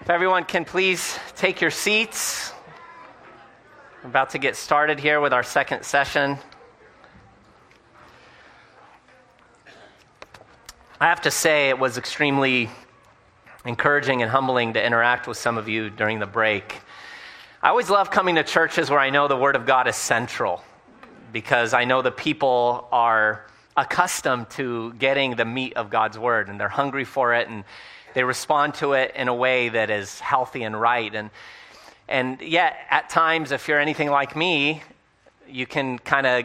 If everyone can please take your seats. We're about to get started here with our second session. I have to say, it was extremely encouraging and humbling to interact with some of you during the break. I always love coming to churches where I know the Word of God is central because I know the people are accustomed to getting the meat of God's Word and they're hungry for it and they respond to it in a way that is healthy and right. And, and yet, at times, if you're anything like me, you can kind of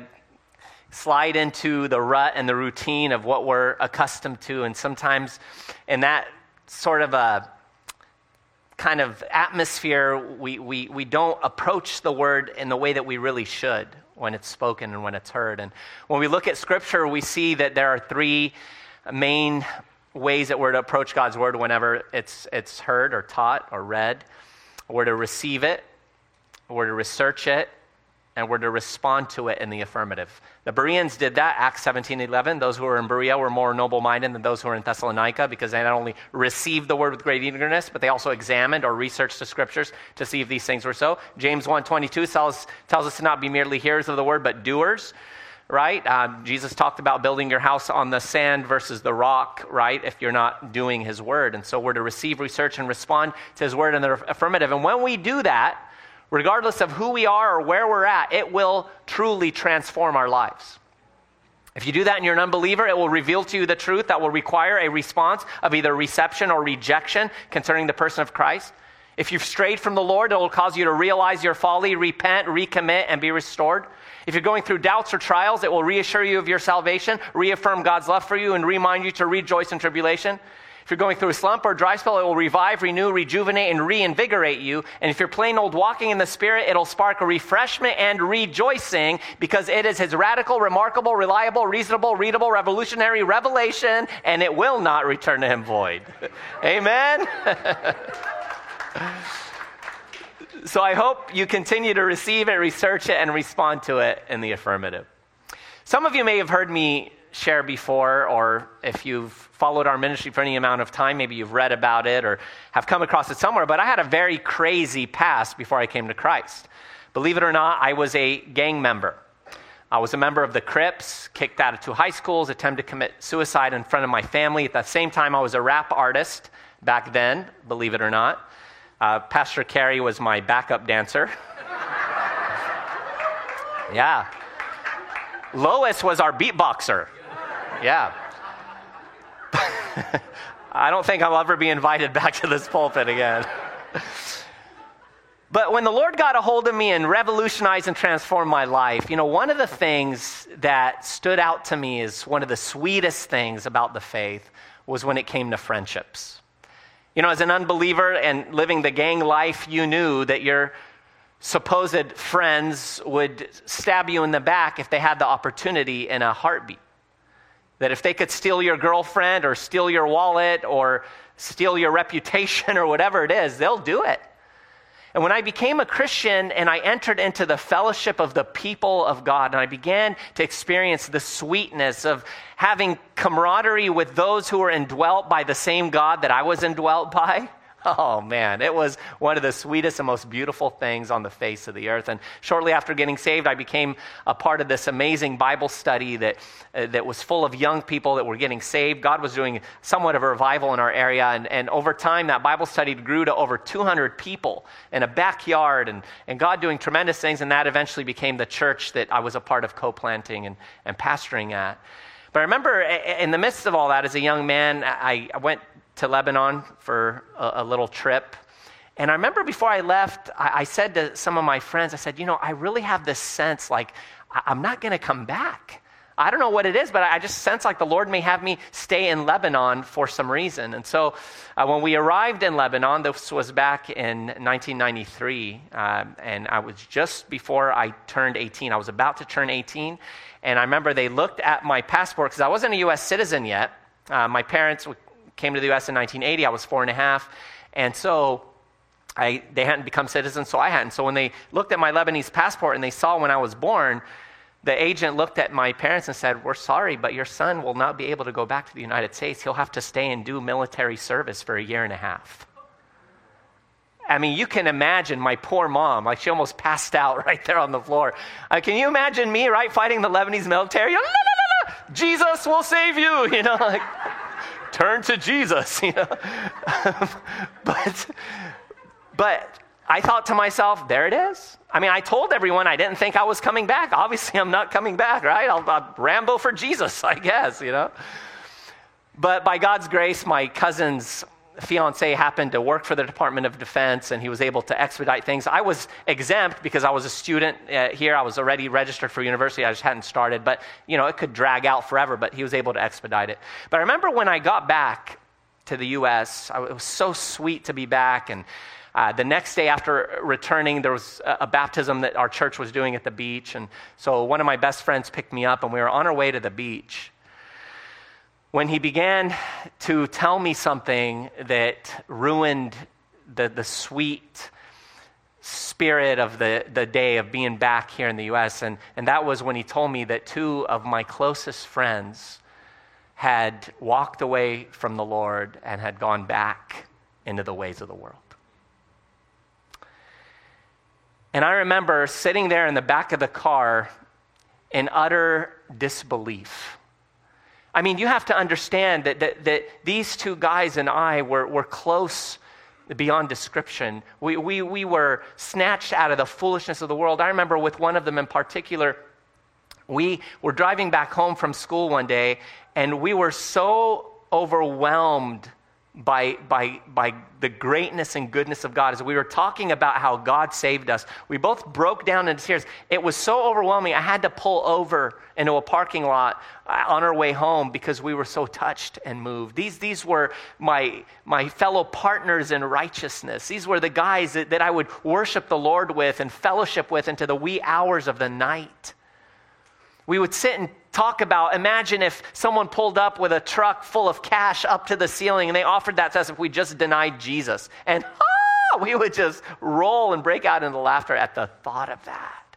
slide into the rut and the routine of what we're accustomed to. And sometimes, in that sort of a kind of atmosphere, we, we, we don't approach the word in the way that we really should when it's spoken and when it's heard. And when we look at Scripture, we see that there are three main ways that we're to approach God's word whenever it's, it's heard or taught or read. We're to receive it, we're to research it, and we're to respond to it in the affirmative. The Bereans did that, Acts 17 11. Those who were in Berea were more noble minded than those who were in Thessalonica because they not only received the word with great eagerness, but they also examined or researched the scriptures to see if these things were so. James 1 22 tells, tells us to not be merely hearers of the word, but doers right? Um, Jesus talked about building your house on the sand versus the rock, right? If you're not doing his word. And so we're to receive, research, and respond to his word in the affirmative. And when we do that, regardless of who we are or where we're at, it will truly transform our lives. If you do that and you're an unbeliever, it will reveal to you the truth that will require a response of either reception or rejection concerning the person of Christ. If you've strayed from the Lord, it will cause you to realize your folly, repent, recommit, and be restored. If you're going through doubts or trials, it will reassure you of your salvation, reaffirm God's love for you, and remind you to rejoice in tribulation. If you're going through a slump or dry spell, it will revive, renew, rejuvenate, and reinvigorate you. And if you're plain old walking in the Spirit, it'll spark a refreshment and rejoicing because it is His radical, remarkable, reliable, reasonable, readable, revolutionary revelation, and it will not return to Him void. Amen? So I hope you continue to receive it, research it, and respond to it in the affirmative. Some of you may have heard me share before, or if you've followed our ministry for any amount of time, maybe you've read about it or have come across it somewhere, but I had a very crazy past before I came to Christ. Believe it or not, I was a gang member. I was a member of the Crips, kicked out of two high schools, attempted to commit suicide in front of my family. At the same time, I was a rap artist back then, believe it or not. Uh, Pastor Carey was my backup dancer. yeah. Lois was our beatboxer. Yeah. I don't think I'll ever be invited back to this pulpit again. But when the Lord got a hold of me and revolutionized and transformed my life, you know, one of the things that stood out to me is one of the sweetest things about the faith was when it came to friendships. You know, as an unbeliever and living the gang life, you knew that your supposed friends would stab you in the back if they had the opportunity in a heartbeat. That if they could steal your girlfriend or steal your wallet or steal your reputation or whatever it is, they'll do it. And when I became a Christian and I entered into the fellowship of the people of God, and I began to experience the sweetness of having camaraderie with those who were indwelt by the same God that I was indwelt by, Oh man, it was one of the sweetest and most beautiful things on the face of the earth. And shortly after getting saved, I became a part of this amazing Bible study that, uh, that was full of young people that were getting saved. God was doing somewhat of a revival in our area. And, and over time, that Bible study grew to over 200 people in a backyard, and, and God doing tremendous things. And that eventually became the church that I was a part of co planting and, and pastoring at. But I remember in the midst of all that, as a young man, I went to Lebanon for a, a little trip. And I remember before I left, I, I, said to some of my friends, I said, you know, I really have this sense like I, I'm not going to come back. I don't know what it is, but I just sense like the Lord may have me stay in Lebanon for some reason. And so uh, when we arrived in Lebanon, this was back in 1993, uh, and I was just before I turned 18. I was about to turn 18. And I remember they looked at my passport because I wasn't a U.S. citizen yet. Uh, my parents came to the U.S. in 1980. I was four and a half. And so I, they hadn't become citizens, so I hadn't. So when they looked at my Lebanese passport and they saw when I was born, the agent looked at my parents and said, We're sorry, but your son will not be able to go back to the United States. He'll have to stay and do military service for a year and a half. I mean, you can imagine my poor mom, like she almost passed out right there on the floor. Uh, can you imagine me, right, fighting the Lebanese military? Jesus will save you, you know, like, turn to Jesus, you know. but, but I thought to myself, there it is. I mean, I told everyone I didn't think I was coming back. Obviously, I'm not coming back, right? I'll, I'll Rambo for Jesus, I guess, you know. But by God's grace, my cousin's fiance happened to work for the Department of Defense and he was able to expedite things. I was exempt because I was a student uh, here. I was already registered for university. I just hadn't started, but you know, it could drag out forever, but he was able to expedite it. But I remember when I got back to the US, I, it was so sweet to be back and uh, the next day after returning, there was a, a baptism that our church was doing at the beach. And so one of my best friends picked me up, and we were on our way to the beach when he began to tell me something that ruined the, the sweet spirit of the, the day of being back here in the US. And, and that was when he told me that two of my closest friends had walked away from the Lord and had gone back into the ways of the world. And I remember sitting there in the back of the car in utter disbelief I mean, you have to understand that, that, that these two guys and I were, were close beyond description. We, we, we were snatched out of the foolishness of the world. I remember with one of them in particular, we were driving back home from school one day, and we were so overwhelmed by, by, by the greatness and goodness of God. As we were talking about how God saved us, we both broke down into tears. It was so overwhelming, I had to pull over into a parking lot uh, on our way home because we were so touched and moved. These, these were my, my fellow partners in righteousness. These were the guys that, that I would worship the Lord with and fellowship with into the wee hours of the night. We would sit and talk about imagine if someone pulled up with a truck full of cash up to the ceiling and they offered that to us if we just denied Jesus. And ah, we would just roll and break out into laughter at the thought of that.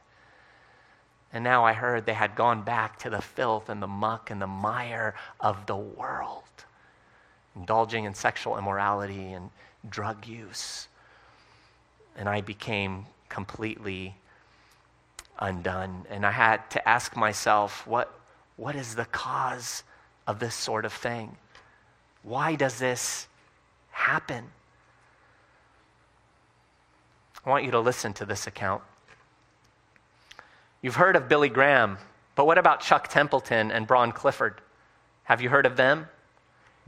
And now I heard they had gone back to the filth and the muck and the mire of the world, indulging in sexual immorality and drug use. And I became completely undone. And I had to ask myself, what, what is the cause of this sort of thing? Why does this happen? I want you to listen to this account. You've heard of Billy Graham, but what about Chuck Templeton and Bron Clifford? Have you heard of them?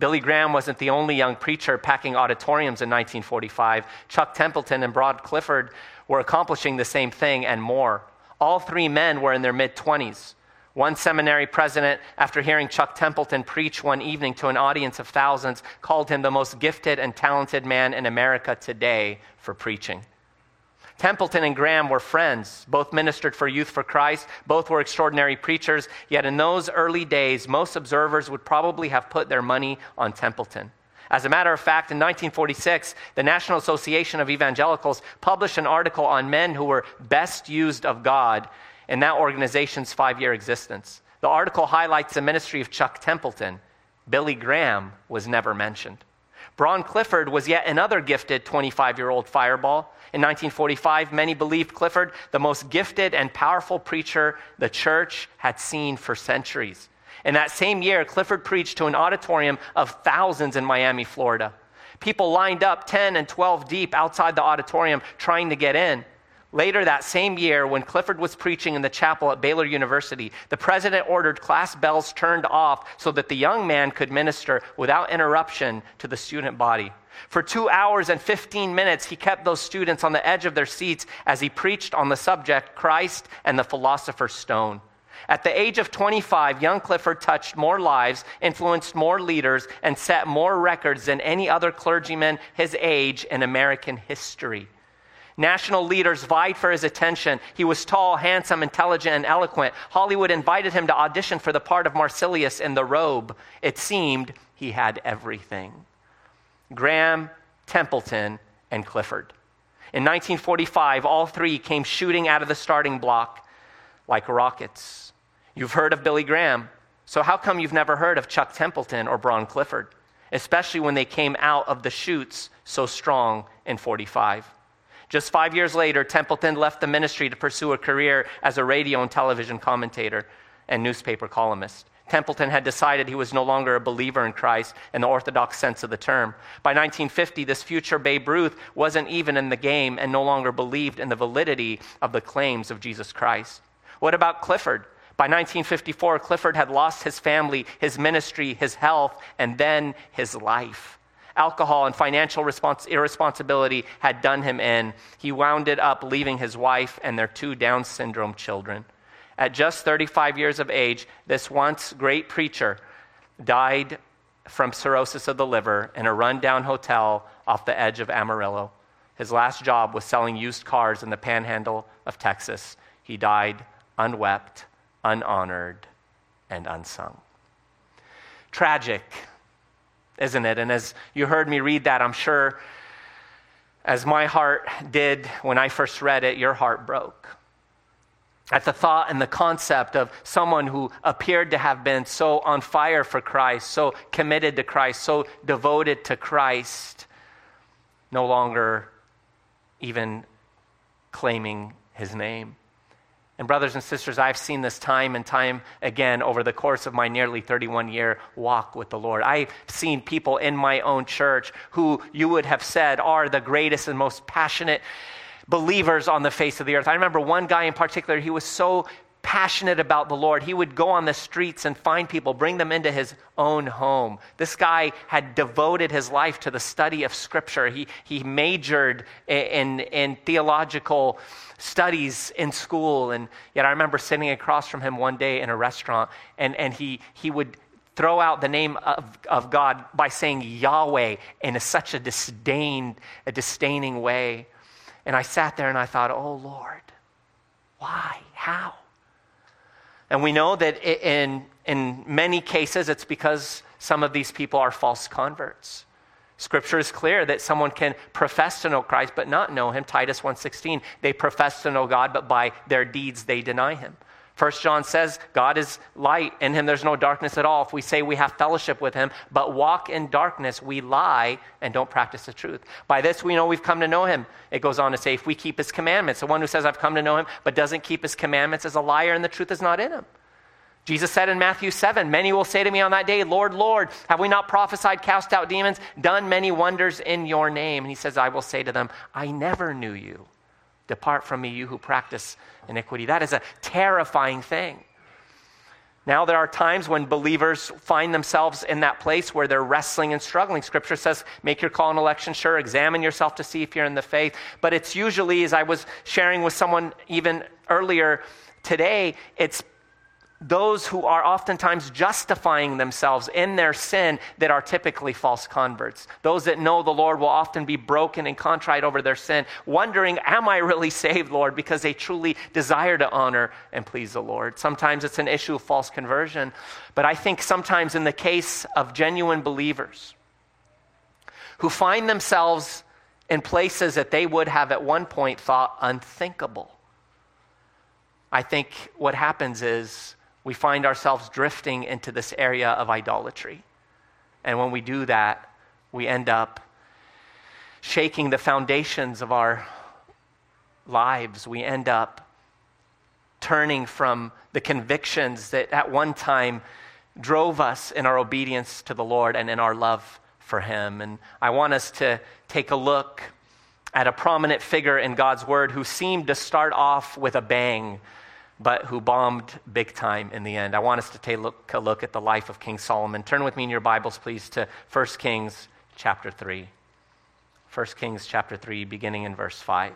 Billy Graham wasn't the only young preacher packing auditoriums in 1945. Chuck Templeton and Bron Clifford were accomplishing the same thing and more. All three men were in their mid 20s. One seminary president, after hearing Chuck Templeton preach one evening to an audience of thousands, called him the most gifted and talented man in America today for preaching. Templeton and Graham were friends. Both ministered for Youth for Christ. Both were extraordinary preachers. Yet in those early days, most observers would probably have put their money on Templeton. As a matter of fact, in 1946, the National Association of Evangelicals published an article on men who were best used of God in that organization's five year existence. The article highlights the ministry of Chuck Templeton. Billy Graham was never mentioned. Bron Clifford was yet another gifted 25 year old fireball. In 1945, many believed Clifford the most gifted and powerful preacher the church had seen for centuries. In that same year, Clifford preached to an auditorium of thousands in Miami, Florida. People lined up 10 and 12 deep outside the auditorium trying to get in. Later that same year, when Clifford was preaching in the chapel at Baylor University, the president ordered class bells turned off so that the young man could minister without interruption to the student body. For two hours and 15 minutes, he kept those students on the edge of their seats as he preached on the subject Christ and the Philosopher's Stone. At the age of 25, young Clifford touched more lives, influenced more leaders, and set more records than any other clergyman his age in American history. National leaders vied for his attention. He was tall, handsome, intelligent, and eloquent. Hollywood invited him to audition for the part of Marcellus in The Robe. It seemed he had everything Graham, Templeton, and Clifford. In 1945, all three came shooting out of the starting block like rockets. You've heard of Billy Graham, so how come you've never heard of Chuck Templeton or Bron Clifford? especially when they came out of the chutes so strong in 45. Just five years later, Templeton left the ministry to pursue a career as a radio and television commentator and newspaper columnist. Templeton had decided he was no longer a believer in Christ in the orthodox sense of the term. By 1950, this future Babe Ruth wasn't even in the game and no longer believed in the validity of the claims of Jesus Christ. What about Clifford? By 1954, Clifford had lost his family, his ministry, his health, and then his life. Alcohol and financial respons- irresponsibility had done him in. He wound up leaving his wife and their two Down syndrome children. At just 35 years of age, this once great preacher died from cirrhosis of the liver in a rundown hotel off the edge of Amarillo. His last job was selling used cars in the panhandle of Texas. He died unwept, unhonored, and unsung. Tragic, isn't it? And as you heard me read that, I'm sure, as my heart did when I first read it, your heart broke at the thought and the concept of someone who appeared to have been so on fire for Christ, so committed to Christ, so devoted to Christ, no longer even claiming his name. And, brothers and sisters, I've seen this time and time again over the course of my nearly 31 year walk with the Lord. I've seen people in my own church who you would have said are the greatest and most passionate believers on the face of the earth. I remember one guy in particular, he was so passionate about the Lord. He would go on the streets and find people, bring them into his own home. This guy had devoted his life to the study of Scripture. He, he majored in, in, in theological studies in school. And yet I remember sitting across from him one day in a restaurant, and, and he, he would throw out the name of, of God by saying Yahweh in a, such a disdain, a disdaining way. And I sat there and I thought, oh Lord, why? How? And we know that in, in many cases it's because some of these people are false converts. Scripture is clear that someone can profess to know Christ but not know him. Titus 1:16, they profess to know God but by their deeds they deny him. First John says, God is light. In him there's no darkness at all. If we say we have fellowship with him, but walk in darkness, we lie and don't practice the truth. By this we know we've come to know him. It goes on to say, if we keep his commandments. The one who says, I've come to know him, but doesn't keep his commandments is a liar and the truth is not in him. Jesus said in Matthew 7, Many will say to me on that day, Lord, Lord, have we not prophesied, cast out demons, done many wonders in your name? And he says, I will say to them, I never knew you. Depart from me, you who practice iniquity. That is a terrifying thing. Now, there are times when believers find themselves in that place where they're wrestling and struggling. Scripture says, make your call and election sure, examine yourself to see if you're in the faith. But it's usually, as I was sharing with someone even earlier today, it's those who are oftentimes justifying themselves in their sin that are typically false converts. Those that know the Lord will often be broken and contrite over their sin, wondering, Am I really saved, Lord? Because they truly desire to honor and please the Lord. Sometimes it's an issue of false conversion, but I think sometimes in the case of genuine believers who find themselves in places that they would have at one point thought unthinkable, I think what happens is we find ourselves drifting into this area of idolatry. And when we do that, we end up shaking the foundations of our lives. We end up turning from the convictions that at one time drove us in our obedience to the Lord and in our love for Him. And I want us to take a look at a prominent figure in God's Word who seemed to start off with a bang but who bombed big time in the end. I want us to take a look, a look at the life of King Solomon. Turn with me in your Bibles, please, to 1 Kings chapter 3. 1 Kings chapter 3, beginning in verse 5.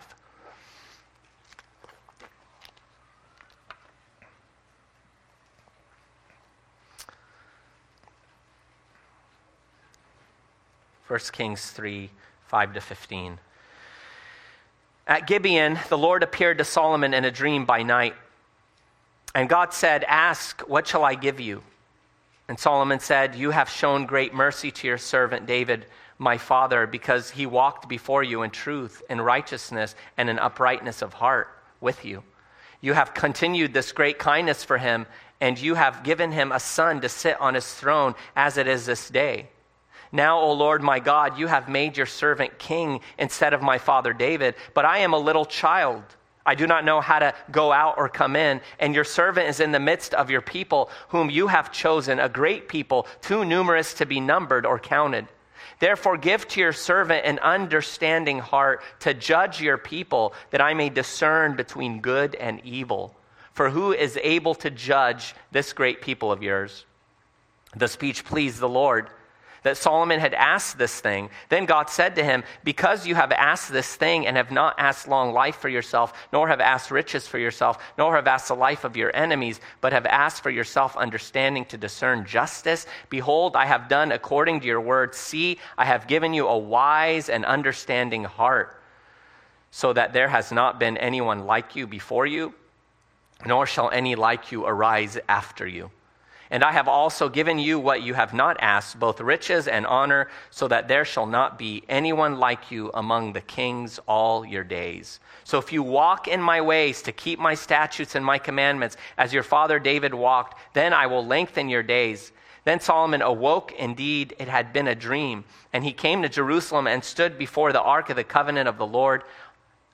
First Kings 3, 5 to 15. At Gibeon, the Lord appeared to Solomon in a dream by night. And God said, Ask, what shall I give you? And Solomon said, You have shown great mercy to your servant David, my father, because he walked before you in truth and righteousness and in uprightness of heart with you. You have continued this great kindness for him, and you have given him a son to sit on his throne as it is this day. Now, O Lord my God, you have made your servant king instead of my father David, but I am a little child. I do not know how to go out or come in, and your servant is in the midst of your people, whom you have chosen, a great people, too numerous to be numbered or counted. Therefore, give to your servant an understanding heart to judge your people, that I may discern between good and evil. For who is able to judge this great people of yours? The speech pleased the Lord that Solomon had asked this thing. Then God said to him, Because you have asked this thing and have not asked long life for yourself, nor have asked riches for yourself, nor have asked the life of your enemies, but have asked for yourself understanding to discern justice, behold, I have done according to your word. See, I have given you a wise and understanding heart, so that there has not been anyone like you before you, nor shall any like you arise after you. And I have also given you what you have not asked, both riches and honor, so that there shall not be anyone like you among the kings all your days. So if you walk in my ways to keep my statutes and my commandments, as your father David walked, then I will lengthen your days. Then Solomon awoke. Indeed, it had been a dream. And he came to Jerusalem and stood before the ark of the covenant of the Lord,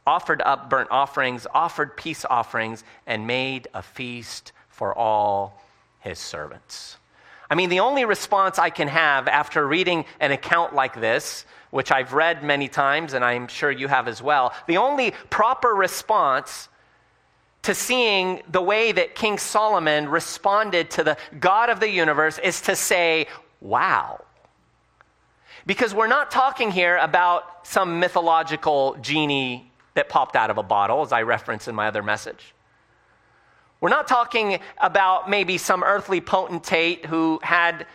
offered up burnt offerings, offered peace offerings, and made a feast for all his servants. I mean, the only response I can have after reading an account like this, which I've read many times and I'm sure you have as well, the only proper response to seeing the way that King Solomon responded to the God of the universe is to say, wow. Because we're not talking here about some mythological genie that popped out of a bottle, as I referenced in my other message. We're not talking about maybe some earthly potentate who had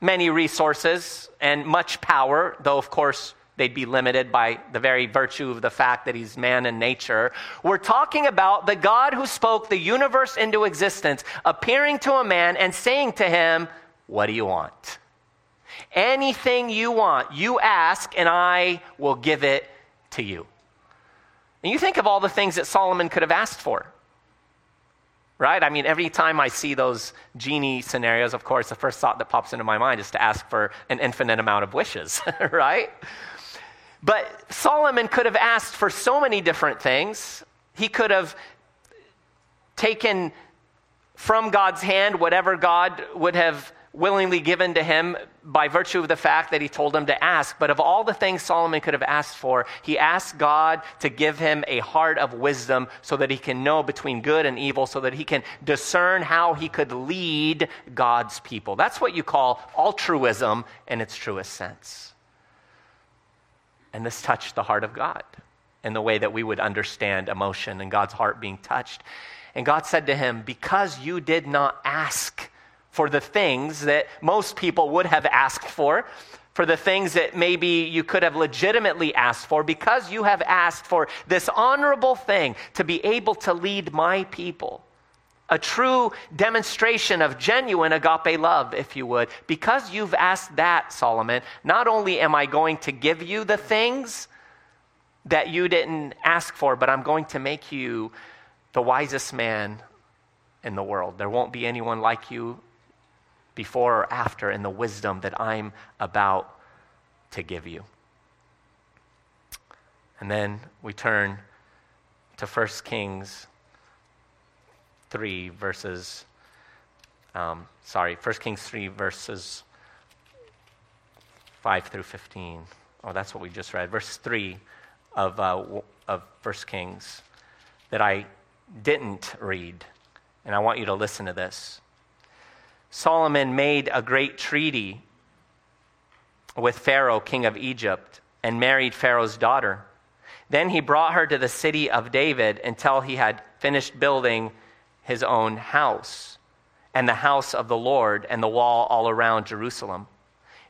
many resources and much power, though, of course, they'd be limited by the very virtue of the fact that he's man in nature. We're talking about the God who spoke the universe into existence, appearing to a man and saying to him, What do you want? Anything you want, you ask, and I will give it to you. And you think of all the things that Solomon could have asked for right? I mean, every time I see those genie scenarios, of course, the first thought that pops into my mind is to ask for an infinite amount of wishes, right? But Solomon could have asked for so many different things. He could have taken from God's hand whatever God would have willingly given to him by virtue of the fact that he told him to ask. But of all the things Solomon could have asked for, he asked God to give him a heart of wisdom so that he can know between good and evil, so that he can discern how he could lead God's people. That's what you call altruism in its truest sense. And this touched the heart of God in the way that we would understand emotion and God's heart being touched. And God said to him, Because you did not ask, for the things that most people would have asked for, for the things that maybe you could have legitimately asked for, because you have asked for this honorable thing to be able to lead my people. A true demonstration of genuine agape love, if you would. Because you've asked that, Solomon, not only am I going to give you the things that you didn't ask for, but I'm going to make you the wisest man in the world. There won't be anyone like you before or after in the wisdom that I'm about to give you. And then we turn to 1 Kings 3, verses, um, sorry, 1 Kings 3, verses 5 through 15. Oh, that's what we just read. Verse 3 of, uh, of 1 Kings that I didn't read. And I want you to listen to this. Solomon made a great treaty with Pharaoh, king of Egypt, and married Pharaoh's daughter. Then he brought her to the city of David until he had finished building his own house and the house of the Lord and the wall all around Jerusalem.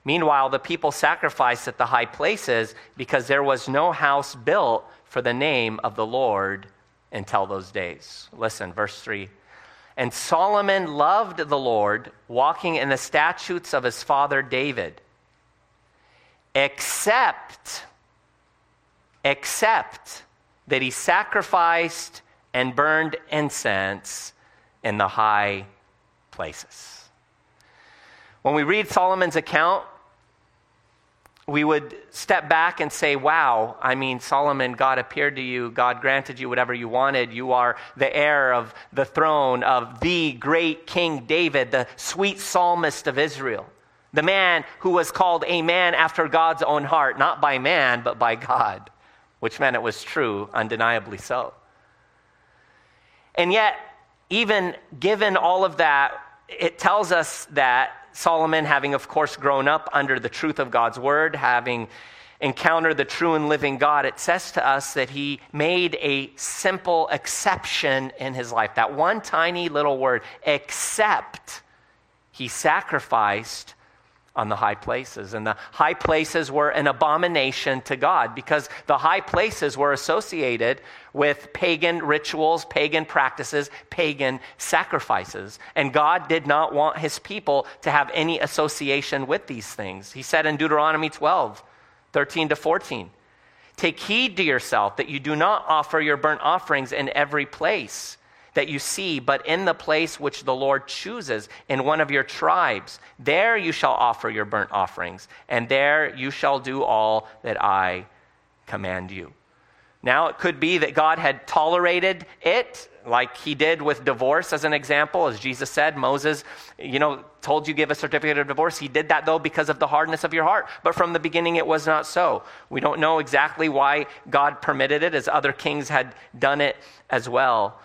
Meanwhile, the people sacrificed at the high places because there was no house built for the name of the Lord until those days. Listen, verse 3. And Solomon loved the Lord, walking in the statutes of his father David, except, except that he sacrificed and burned incense in the high places. When we read Solomon's account, we would step back and say, Wow, I mean, Solomon, God appeared to you, God granted you whatever you wanted. You are the heir of the throne of the great King David, the sweet psalmist of Israel, the man who was called a man after God's own heart, not by man, but by God, which meant it was true, undeniably so. And yet, even given all of that, it tells us that Solomon, having, of course, grown up under the truth of God's word, having encountered the true and living God, it says to us that he made a simple exception in his life. That one tiny little word, except he sacrificed on the high places. And the high places were an abomination to God because the high places were associated with pagan rituals, pagan practices, pagan sacrifices. And God did not want his people to have any association with these things. He said in Deuteronomy 12, 13 to 14, Take heed to yourself that you do not offer your burnt offerings in every place that you see, but in the place which the Lord chooses in one of your tribes. There you shall offer your burnt offerings, and there you shall do all that I command you. Now, it could be that God had tolerated it, like he did with divorce, as an example. As Jesus said, Moses, you know, told you give a certificate of divorce. He did that, though, because of the hardness of your heart. But from the beginning, it was not so. We don't know exactly why God permitted it, as other kings had done it as well.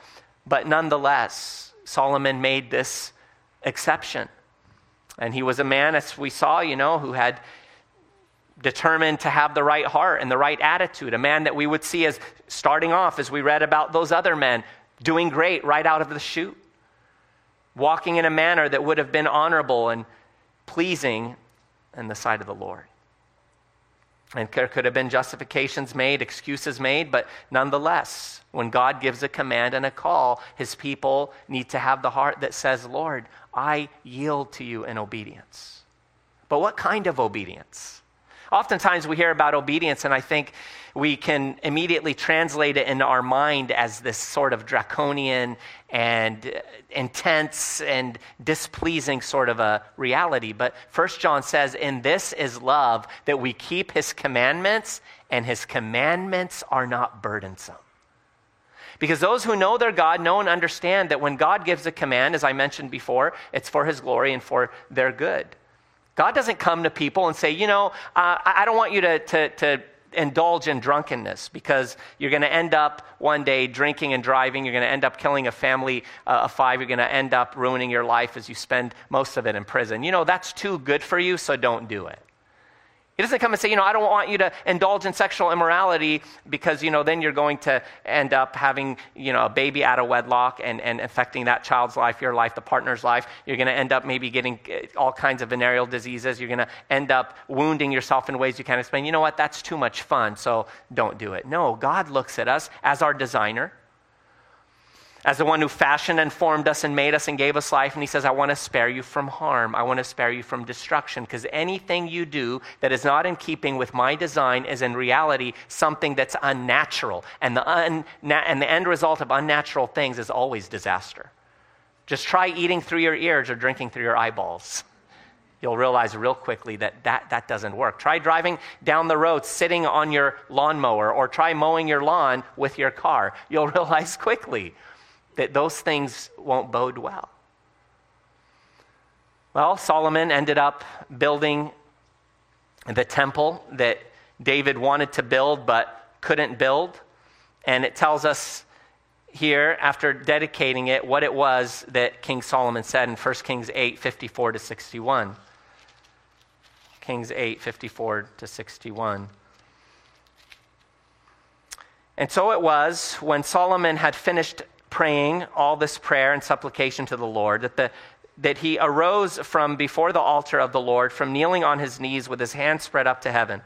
But nonetheless, Solomon made this exception. And he was a man, as we saw, you know, who had determined to have the right heart and the right attitude. A man that we would see as starting off, as we read about those other men, doing great right out of the chute, walking in a manner that would have been honorable and pleasing in the sight of the Lord. And there could have been justifications made, excuses made, but nonetheless, when God gives a command and a call, his people need to have the heart that says, Lord, I yield to you in obedience. But what kind of obedience? Oftentimes we hear about obedience, and I think we can immediately translate it in our mind as this sort of draconian and uh, intense and displeasing sort of a reality. But First John says, In this is love, that we keep his commandments, and his commandments are not burdensome. Because those who know their God know and understand that when God gives a command, as I mentioned before, it's for his glory and for their good. God doesn't come to people and say, you know, uh, I don't want you to, to, to indulge in drunkenness because you're going to end up one day drinking and driving. You're going to end up killing a family uh, of five. You're going to end up ruining your life as you spend most of it in prison. You know, that's too good for you, so don't do it. He doesn't come and say, you know, I don't want you to indulge in sexual immorality because, you know, then you're going to end up having, you know, a baby out of wedlock and, and affecting that child's life, your life, the partner's life. You're going to end up maybe getting uh, all kinds of venereal diseases. You're going to end up wounding yourself in ways you can't explain. You know what? That's too much fun, so don't do it. No, God looks at us as our designer as the one who fashioned and formed us and made us and gave us life. And he says, I want to spare you from harm. I want to spare you from destruction. Because anything you do that is not in keeping with my design is in reality something that's unnatural. And the, un- and the end result of unnatural things is always disaster. Just try eating through your ears or drinking through your eyeballs. You'll realize real quickly that, that that doesn't work. Try driving down the road sitting on your lawnmower or try mowing your lawn with your car. You'll realize quickly that those things won't bode well. Well, Solomon ended up building the temple that David wanted to build but couldn't build. And it tells us here, after dedicating it, what it was that King Solomon said in 1 Kings 8 54 to 61. Kings 8 54 to 61. And so it was when Solomon had finished praying all this prayer and supplication to the Lord, that, the, that he arose from before the altar of the Lord, from kneeling on his knees with his hands spread up to heaven.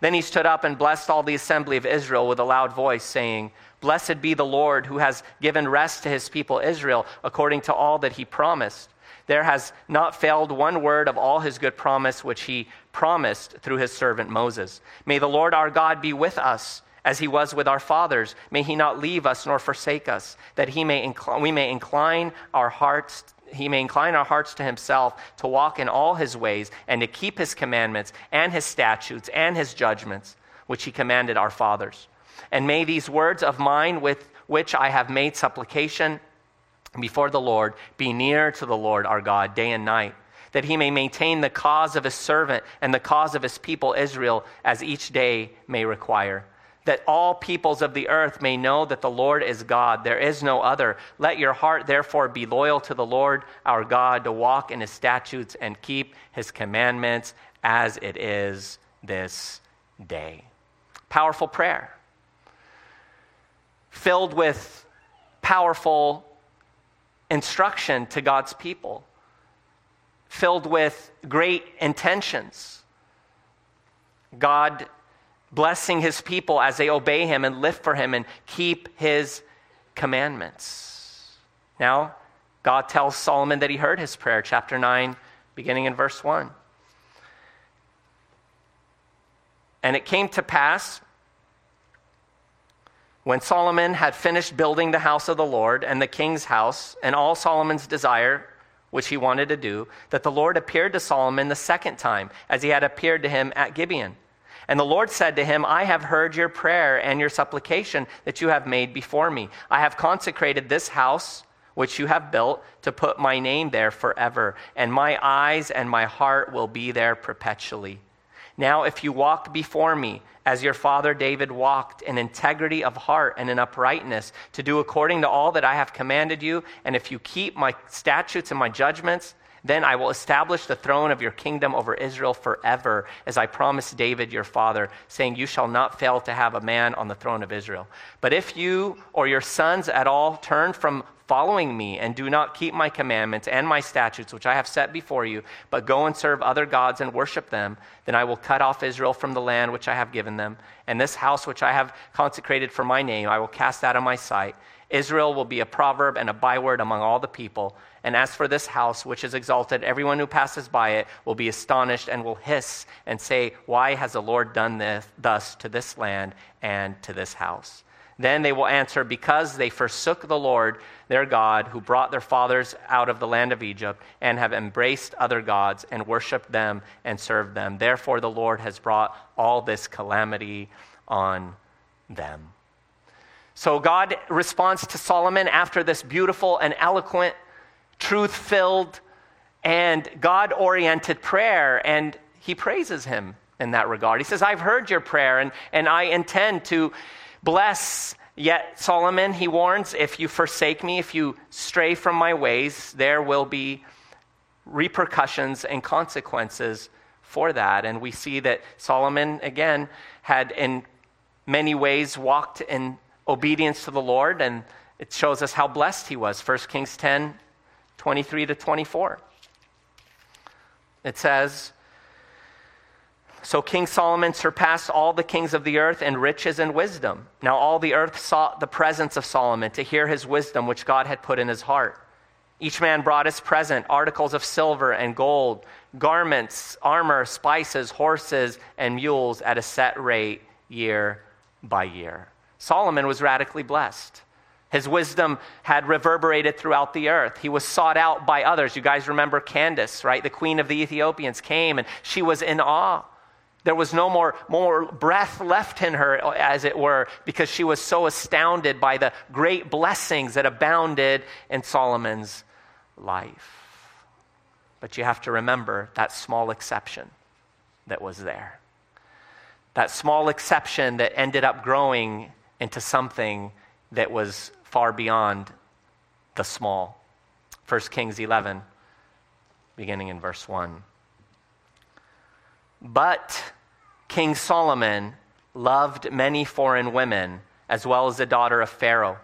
Then he stood up and blessed all the assembly of Israel with a loud voice, saying, Blessed be the Lord who has given rest to his people Israel according to all that he promised. There has not failed one word of all his good promise which he promised through his servant Moses. May the Lord our God be with us as he was with our fathers. May he not leave us nor forsake us, that he may incl- we may incline our hearts he may incline our hearts to himself to walk in all his ways and to keep his commandments and his statutes and his judgments, which he commanded our fathers. And may these words of mine with which I have made supplication before the Lord be near to the Lord our God day and night, that he may maintain the cause of his servant and the cause of his people Israel as each day may require that all peoples of the earth may know that the Lord is God. There is no other. Let your heart therefore be loyal to the Lord our God, to walk in his statutes and keep his commandments as it is this day. Powerful prayer, filled with powerful instruction to God's people, filled with great intentions. God blessing his people as they obey him and live for him and keep his commandments. Now, God tells Solomon that he heard his prayer, chapter 9, beginning in verse 1. And it came to pass when Solomon had finished building the house of the Lord and the king's house and all Solomon's desire, which he wanted to do, that the Lord appeared to Solomon the second time, as he had appeared to him at Gibeon. And the Lord said to him, I have heard your prayer and your supplication that you have made before me. I have consecrated this house which you have built to put my name there forever, and my eyes and my heart will be there perpetually. Now, if you walk before me, as your father David walked in integrity of heart and in uprightness, to do according to all that I have commanded you, and if you keep my statutes and my judgments, then I will establish the throne of your kingdom over Israel forever, as I promised David your father, saying, You shall not fail to have a man on the throne of Israel. But if you or your sons at all turn from following me and do not keep my commandments and my statutes, which I have set before you, but go and serve other gods and worship them, then I will cut off Israel from the land which I have given them, and this house which I have consecrated for my name I will cast out of my sight. Israel will be a proverb and a byword among all the people. And as for this house, which is exalted, everyone who passes by it will be astonished and will hiss and say, Why has the Lord done this, thus to this land and to this house? Then they will answer, Because they forsook the Lord their God, who brought their fathers out of the land of Egypt, and have embraced other gods and worshiped them and served them. Therefore, the Lord has brought all this calamity on them. So God responds to Solomon after this beautiful and eloquent, truth filled, and God oriented prayer, and he praises him in that regard. He says, I've heard your prayer, and, and I intend to bless. Yet, Solomon, he warns, if you forsake me, if you stray from my ways, there will be repercussions and consequences for that. And we see that Solomon, again, had in many ways walked in obedience to the Lord, and it shows us how blessed he was. 1 Kings 10 23 to 24. It says, So King Solomon surpassed all the kings of the earth in riches and wisdom. Now all the earth sought the presence of Solomon to hear his wisdom, which God had put in his heart. Each man brought his present articles of silver and gold, garments, armor, spices, horses, and mules at a set rate year by year. Solomon was radically blessed. His wisdom had reverberated throughout the earth. He was sought out by others. You guys remember Candace, right? The queen of the Ethiopians came and she was in awe. There was no more, more breath left in her, as it were, because she was so astounded by the great blessings that abounded in Solomon's life. But you have to remember that small exception that was there. That small exception that ended up growing into something that was far beyond the small. 1 Kings 11, beginning in verse 1. But King Solomon loved many foreign women, as well as the daughter of Pharaoh,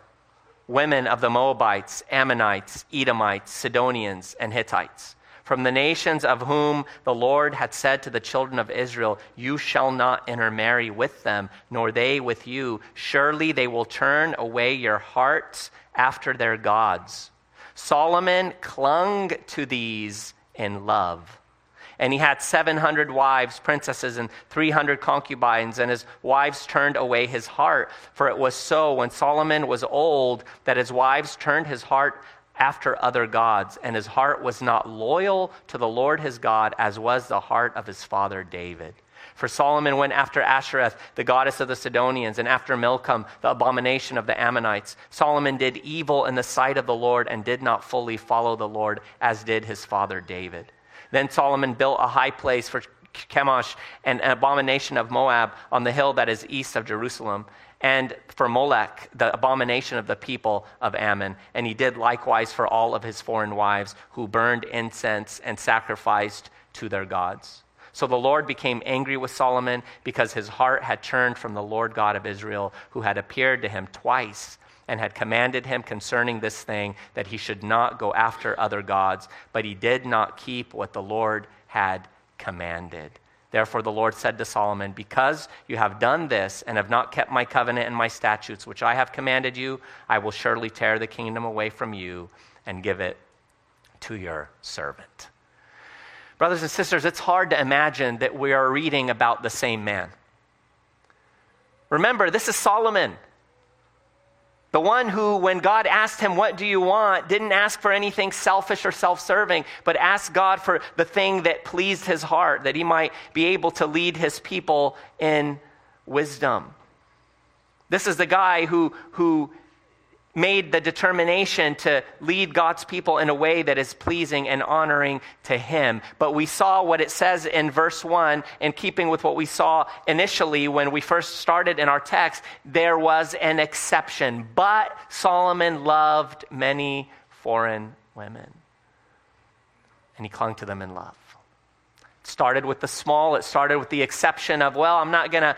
women of the Moabites, Ammonites, Edomites, Sidonians, and Hittites from the nations of whom the Lord had said to the children of Israel, You shall not intermarry with them, nor they with you. Surely they will turn away your hearts after their gods. Solomon clung to these in love. And he had 700 wives, princesses, and 300 concubines, and his wives turned away his heart. For it was so when Solomon was old that his wives turned his heart after other gods, and his heart was not loyal to the Lord his God, as was the heart of his father David. For Solomon went after Ashtoreth, the goddess of the Sidonians, and after Milcom, the abomination of the Ammonites. Solomon did evil in the sight of the Lord and did not fully follow the Lord, as did his father David. Then Solomon built a high place for Chemosh, an abomination of Moab, on the hill that is east of Jerusalem and for Molech, the abomination of the people of Ammon. And he did likewise for all of his foreign wives who burned incense and sacrificed to their gods. So the Lord became angry with Solomon because his heart had turned from the Lord God of Israel, who had appeared to him twice and had commanded him concerning this thing that he should not go after other gods, but he did not keep what the Lord had commanded. Therefore, the Lord said to Solomon, Because you have done this and have not kept my covenant and my statutes, which I have commanded you, I will surely tear the kingdom away from you and give it to your servant. Brothers and sisters, it's hard to imagine that we are reading about the same man. Remember, this is Solomon. The one who, when God asked him, What do you want? didn't ask for anything selfish or self serving, but asked God for the thing that pleased his heart, that he might be able to lead his people in wisdom. This is the guy who, who made the determination to lead God's people in a way that is pleasing and honoring to Him. But we saw what it says in verse 1, in keeping with what we saw initially when we first started in our text, there was an exception. But Solomon loved many foreign women, and he clung to them in love. It started with the small, it started with the exception of, well, I'm not going to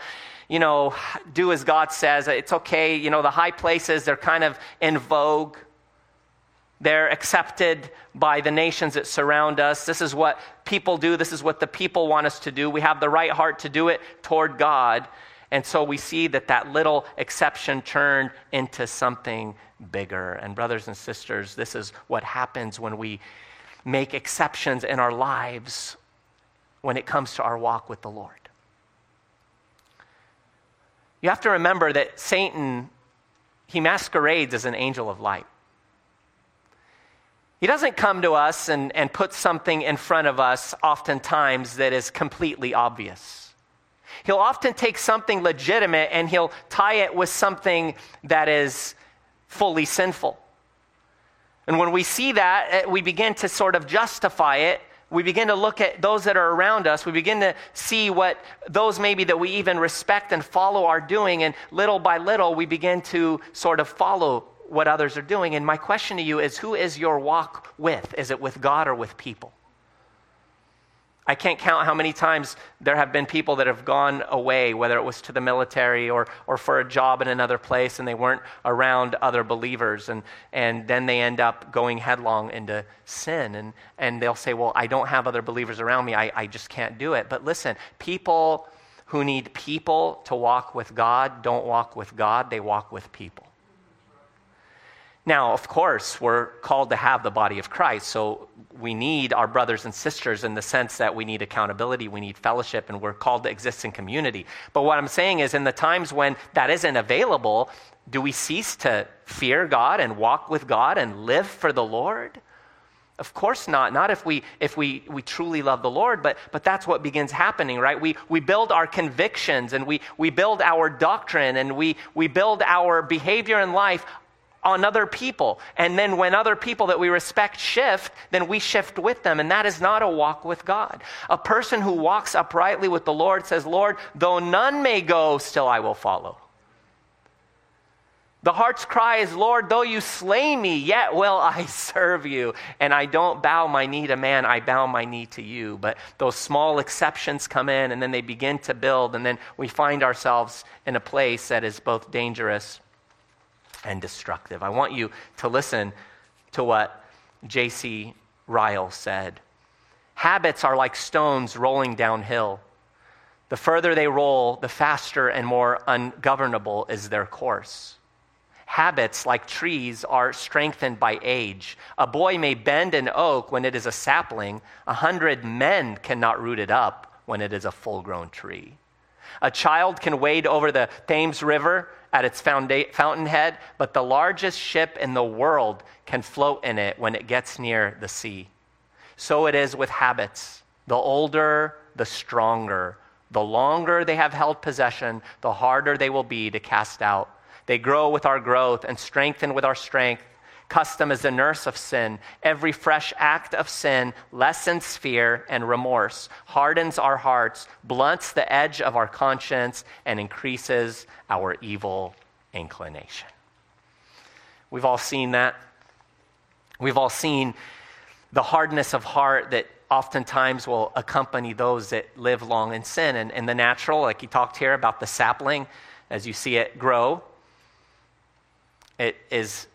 you know, do as God says. It's okay. You know, the high places, they're kind of in vogue. They're accepted by the nations that surround us. This is what people do. This is what the people want us to do. We have the right heart to do it toward God. And so we see that that little exception turned into something bigger. And, brothers and sisters, this is what happens when we make exceptions in our lives when it comes to our walk with the Lord. You have to remember that Satan, he masquerades as an angel of light. He doesn't come to us and, and put something in front of us, oftentimes, that is completely obvious. He'll often take something legitimate and he'll tie it with something that is fully sinful. And when we see that, eh, we begin to sort of justify it we begin to look at those that are around us. We begin to see what those maybe that we even respect and follow are doing. And little by little, we begin to sort of follow what others are doing. And my question to you is who is your walk with? Is it with God or with people? I can't count how many times there have been people that have gone away, whether it was to the military or, or for a job in another place, and they weren't around other believers. And, and then they end up going headlong into sin. And, and they'll say, Well, I don't have other believers around me. I, I just can't do it. But listen, people who need people to walk with God don't walk with God, they walk with people. Now, of course, we're called to have the body of Christ, so we need our brothers and sisters in the sense that we need accountability, we need fellowship, and we're called to exist in community. But what I'm saying is, in the times when that isn't available, do we cease to fear God and walk with God and live for the Lord? Of course not. Not if we if we, we truly love the Lord, but but that's what begins happening, right? We we build our convictions and we we build our doctrine and we we build our behavior in life on other people. And then when other people that we respect shift, then we shift with them. And that is not a walk with God. A person who walks uprightly with the Lord says, Lord, though none may go, still I will follow. The heart's cry is, Lord, though you slay me, yet will I serve you. And I don't bow my knee to man, I bow my knee to you. But those small exceptions come in, and then they begin to build, and then we find ourselves in a place that is both dangerous and destructive. I want you to listen to what J.C. Ryle said. Habits are like stones rolling downhill. The further they roll, the faster and more ungovernable is their course. Habits, like trees, are strengthened by age. A boy may bend an oak when it is a sapling, a hundred men cannot root it up when it is a full grown tree. A child can wade over the Thames River at its fountainhead, but the largest ship in the world can float in it when it gets near the sea. So it is with habits. The older, the stronger. The longer they have held possession, the harder they will be to cast out. They grow with our growth and strengthen with our strength. Custom is the nurse of sin. Every fresh act of sin lessens fear and remorse, hardens our hearts, blunts the edge of our conscience, and increases our evil inclination. We've all seen that. We've all seen the hardness of heart that oftentimes will accompany those that live long in sin. And, and the natural, like he talked here about the sapling, as you see it grow, it is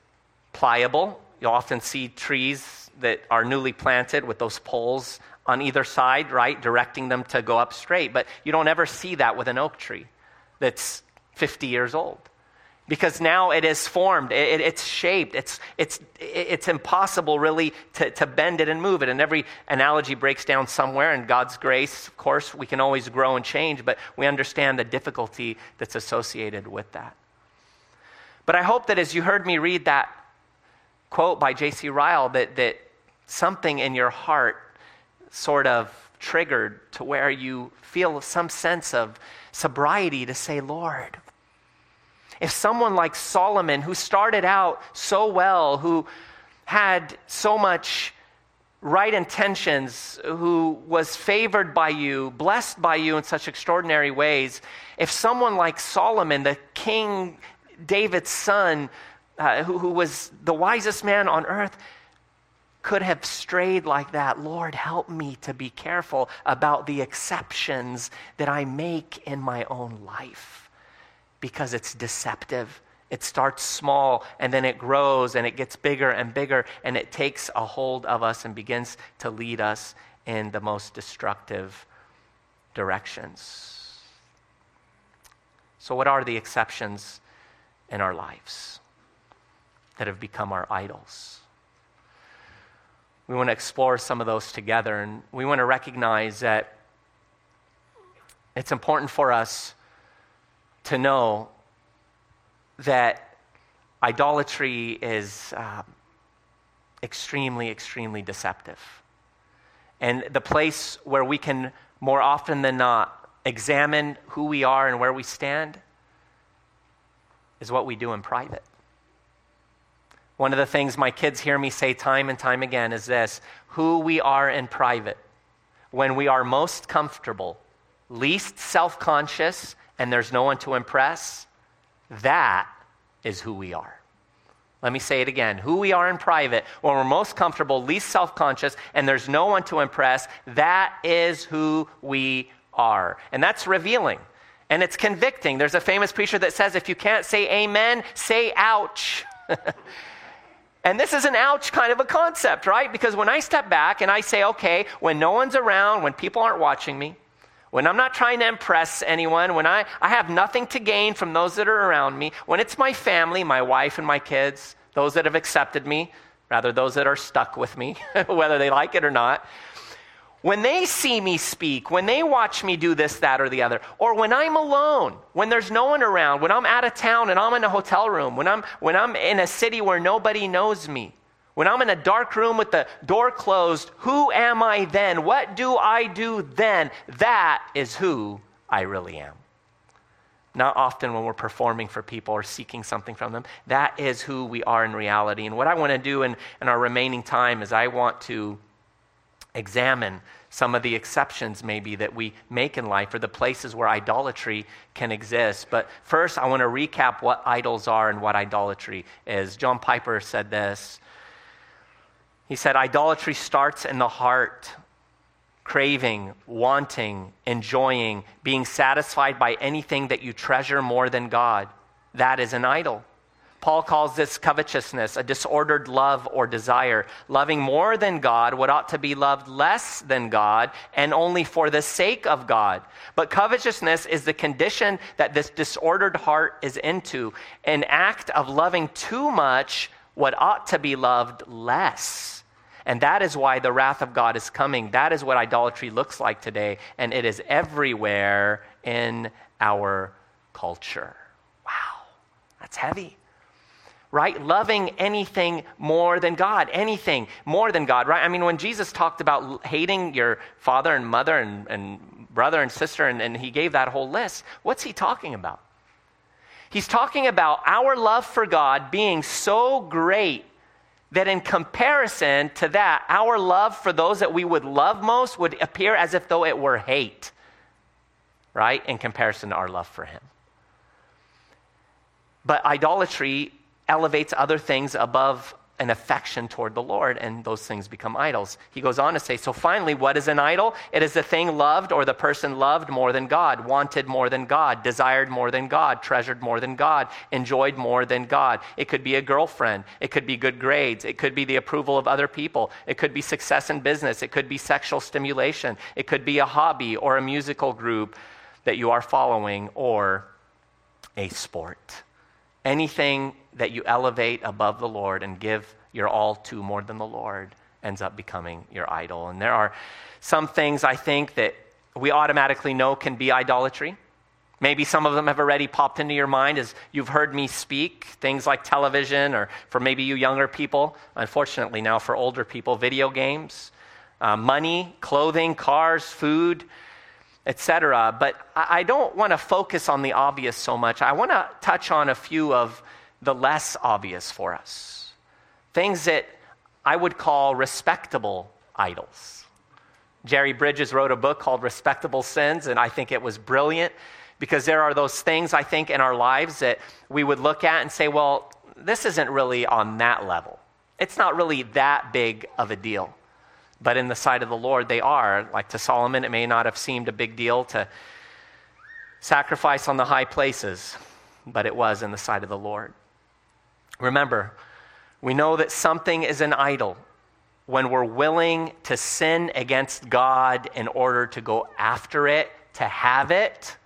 pliable. You'll often see trees that are newly planted with those poles on either side, right, directing them to go up straight. But you don't ever see that with an oak tree that's 50 years old. Because now it is formed, it, it's shaped, it's, it's, it's impossible really to, to bend it and move it. And every analogy breaks down somewhere. and God's grace, of course, we can always grow and change, but we understand the difficulty that's associated with that. But I hope that as you heard me read that quote by J.C. Ryle, that, that something in your heart sort of triggered to where you feel some sense of sobriety to say, Lord, if someone like Solomon, who started out so well, who had so much right intentions, who was favored by you, blessed by you in such extraordinary ways, if someone like Solomon, the king David's son, uh, who, who was the wisest man on earth, could have strayed like that. Lord, help me to be careful about the exceptions that I make in my own life because it's deceptive. It starts small and then it grows and it gets bigger and bigger and it takes a hold of us and begins to lead us in the most destructive directions. So, what are the exceptions in our lives that have become our idols. We want to explore some of those together, and we want to recognize that it's important for us to know that idolatry is um, extremely, extremely deceptive. And the place where we can more often than not examine who we are and where we stand is what we do in private. One of the things my kids hear me say time and time again is this who we are in private, when we are most comfortable, least self conscious, and there's no one to impress, that is who we are. Let me say it again. Who we are in private, when we're most comfortable, least self conscious, and there's no one to impress, that is who we are. And that's revealing and it's convicting. There's a famous preacher that says, if you can't say amen, say ouch. and this is an ouch kind of a concept, right? Because when I step back and I say, okay, when no one's around, when people aren't watching me, when I'm not trying to impress anyone, when I, I have nothing to gain from those that are around me, when it's my family, my wife and my kids, those that have accepted me, rather those that are stuck with me, whether they like it or not, when they see me speak, when they watch me do this, that, or the other, or when I'm alone, when there's no one around, when I'm out of town and I'm in a hotel room, when I'm, when I'm in a city where nobody knows me, when I'm in a dark room with the door closed, who am I then? What do I do then? That is who I really am. Not often when we're performing for people or seeking something from them. That is who we are in reality. And what I want to do in, in our remaining time is I want to examine some of the exceptions maybe that we make in life or the places where idolatry can exist. But first, I want to recap what idols are and what idolatry is. John Piper said this. He said, Idolatry starts in the heart, craving, wanting, enjoying, being satisfied by anything that you treasure more than God. That is an idol. Paul calls this covetousness, a disordered love or desire, loving more than God what ought to be loved less than God and only for the sake of God. But covetousness is the condition that this disordered heart is into, an act of loving too much what ought to be loved less. And that is why the wrath of God is coming. That is what idolatry looks like today, and it is everywhere in our culture. Wow, that's heavy right? Loving anything more than God, anything more than God, right? I mean, when Jesus talked about hating your father and mother and, and brother and sister, and, and he gave that whole list, what's he talking about? He's talking about our love for God being so great that in comparison to that, our love for those that we would love most would appear as if though it were hate, right? In comparison to our love for Him. But idolatry elevates other things above an affection toward the Lord, and those things become idols. He goes on to say, So finally, what is an idol? It is the thing loved or the person loved more than God, wanted more than God, desired more than God, treasured more than God, enjoyed more than God. It could be a girlfriend. It could be good grades. It could be the approval of other people. It could be success in business. It could be sexual stimulation. It could be a hobby or a musical group that you are following or a sport. Anything that you elevate above the Lord and give your all to more than the Lord ends up becoming your idol. And there are some things I think that we automatically know can be idolatry. Maybe some of them have already popped into your mind as you've heard me speak, things like television, or for maybe you younger people, unfortunately now for older people, video games, uh, money, clothing, cars, food, etc. But I don't want to focus on the obvious so much. I want to touch on a few of the less obvious for us. Things that I would call respectable idols. Jerry Bridges wrote a book called Respectable Sins, and I think it was brilliant because there are those things I think in our lives that we would look at and say, well, this isn't really on that level. It's not really that big of a deal. But in the sight of the Lord, they are. Like to Solomon, it may not have seemed a big deal to sacrifice on the high places, but it was in the sight of the Lord. Remember, we know that something is an idol when we're willing to sin against God in order to go after it, to have it,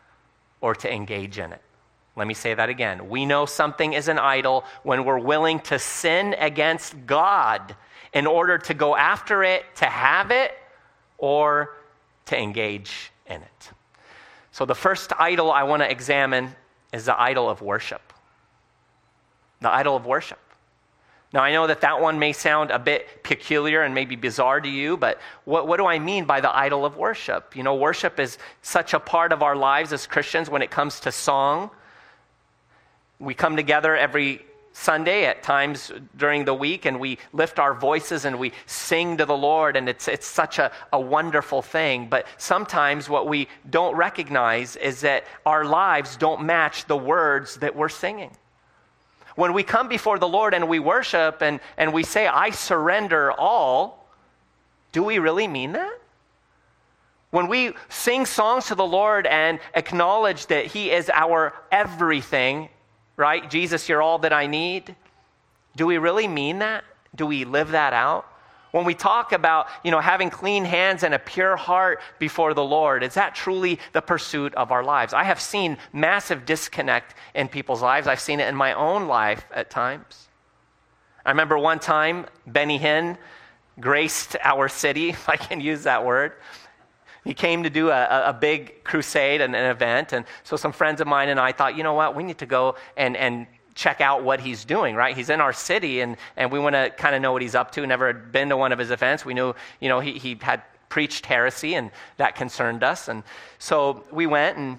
or to engage in it. Let me say that again. We know something is an idol when we're willing to sin against God in order to go after it, to have it, or to engage in it. So, the first idol I want to examine is the idol of worship the idol of worship. Now, I know that that one may sound a bit peculiar and maybe bizarre to you, but what, what do I mean by the idol of worship? You know, worship is such a part of our lives as Christians when it comes to song. We come together every Sunday at times during the week and we lift our voices and we sing to the Lord, and it's, it's such a, a wonderful thing. But sometimes what we don't recognize is that our lives don't match the words that we're singing. When we come before the Lord and we worship and, and we say, I surrender all, do we really mean that? When we sing songs to the Lord and acknowledge that He is our everything, right? Jesus, you're all that I need. Do we really mean that? Do we live that out? When we talk about, you know, having clean hands and a pure heart before the Lord, is that truly the pursuit of our lives? I have seen massive disconnect in people's lives. I've seen it in my own life at times. I remember one time Benny Hinn graced our city, if I can use that word. He came to do a, a big crusade and an event. And so some friends of mine and I thought, you know what, we need to go and, and check out what he's doing, right? He's in our city, and, and we want to kind of know what he's up to. Never had been to one of his events. We knew, you know, he, he had preached heresy, and that concerned us. And so we went, and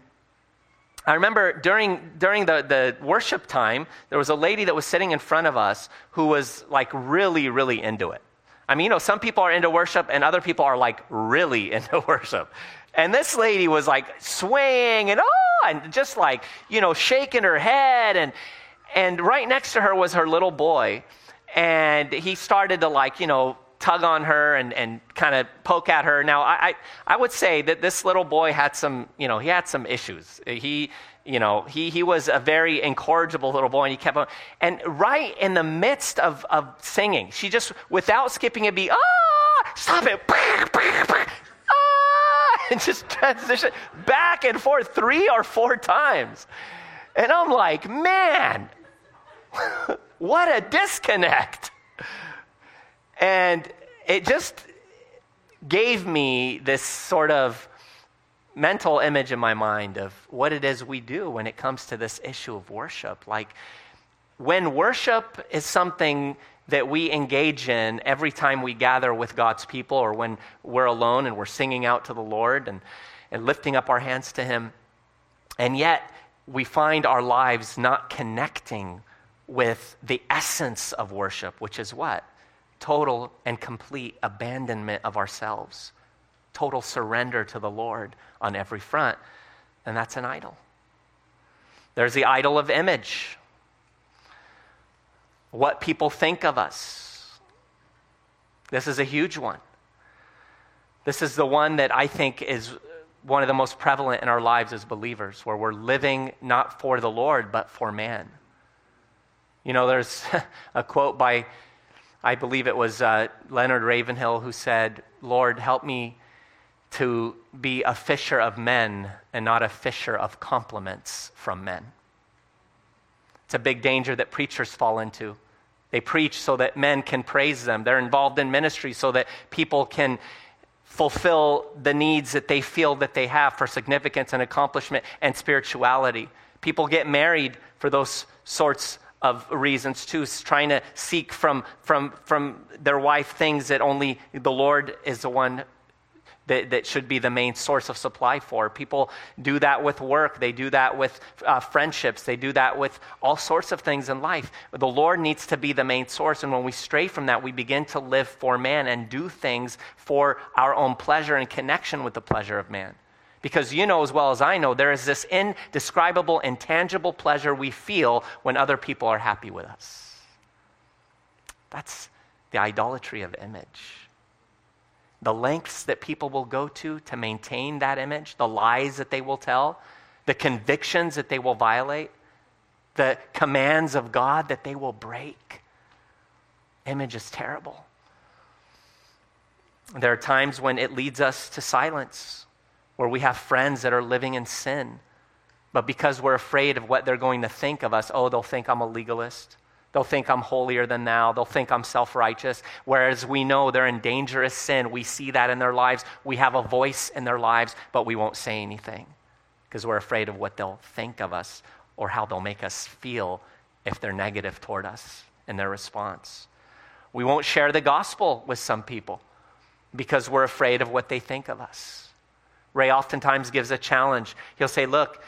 I remember during, during the, the worship time, there was a lady that was sitting in front of us who was like really, really into it. I mean, you know, some people are into worship, and other people are like really into worship. And this lady was like swaying and oh, and just like, you know, shaking her head. And, and right next to her was her little boy. And he started to, like, you know, tug on her and, and kind of poke at her. Now, I, I, I would say that this little boy had some, you know, he had some issues. He, you know, he, he was a very incorrigible little boy, and he kept on. And right in the midst of, of singing, she just, without skipping a beat, ah, stop it, ah, and just transition back and forth three or four times. And I'm like, man, what a disconnect. And it just gave me this sort of mental image in my mind of what it is we do when it comes to this issue of worship. Like, when worship is something that we engage in every time we gather with God's people or when we're alone and we're singing out to the Lord and, and lifting up our hands to Him, and yet we find our lives not connecting with the essence of worship, which is what? Total and complete abandonment of ourselves, total surrender to the Lord on every front, and that's an idol. There's the idol of image, what people think of us. This is a huge one. This is the one that I think is one of the most prevalent in our lives as believers, where we're living not for the Lord, but for man. You know, there's a quote by, I believe it was uh, Leonard Ravenhill, who said, Lord, help me to be a fisher of men and not a fisher of compliments from men. It's a big danger that preachers fall into. They preach so that men can praise them. They're involved in ministry so that people can fulfill the needs that they feel that they have for significance and accomplishment and spirituality. People get married for those sorts of reasons too, trying to seek from, from, from their wife things that only the Lord is the one that, that should be the main source of supply for. People do that with work, they do that with uh, friendships, they do that with all sorts of things in life. The Lord needs to be the main source, and when we stray from that, we begin to live for man and do things for our own pleasure and connection with the pleasure of man. Because you know as well as I know, there is this indescribable, intangible pleasure we feel when other people are happy with us. That's the idolatry of image the lengths that people will go to to maintain that image, the lies that they will tell, the convictions that they will violate, the commands of God that they will break. Image is terrible. There are times when it leads us to silence, where we have friends that are living in sin. But because we're afraid of what they're going to think of us, oh, they'll think I'm a legalist. They'll think I'm holier than thou. They'll think I'm self righteous. Whereas we know they're in dangerous sin. We see that in their lives. We have a voice in their lives, but we won't say anything because we're afraid of what they'll think of us or how they'll make us feel if they're negative toward us in their response. We won't share the gospel with some people because we're afraid of what they think of us. Ray oftentimes gives a challenge. He'll say, Look,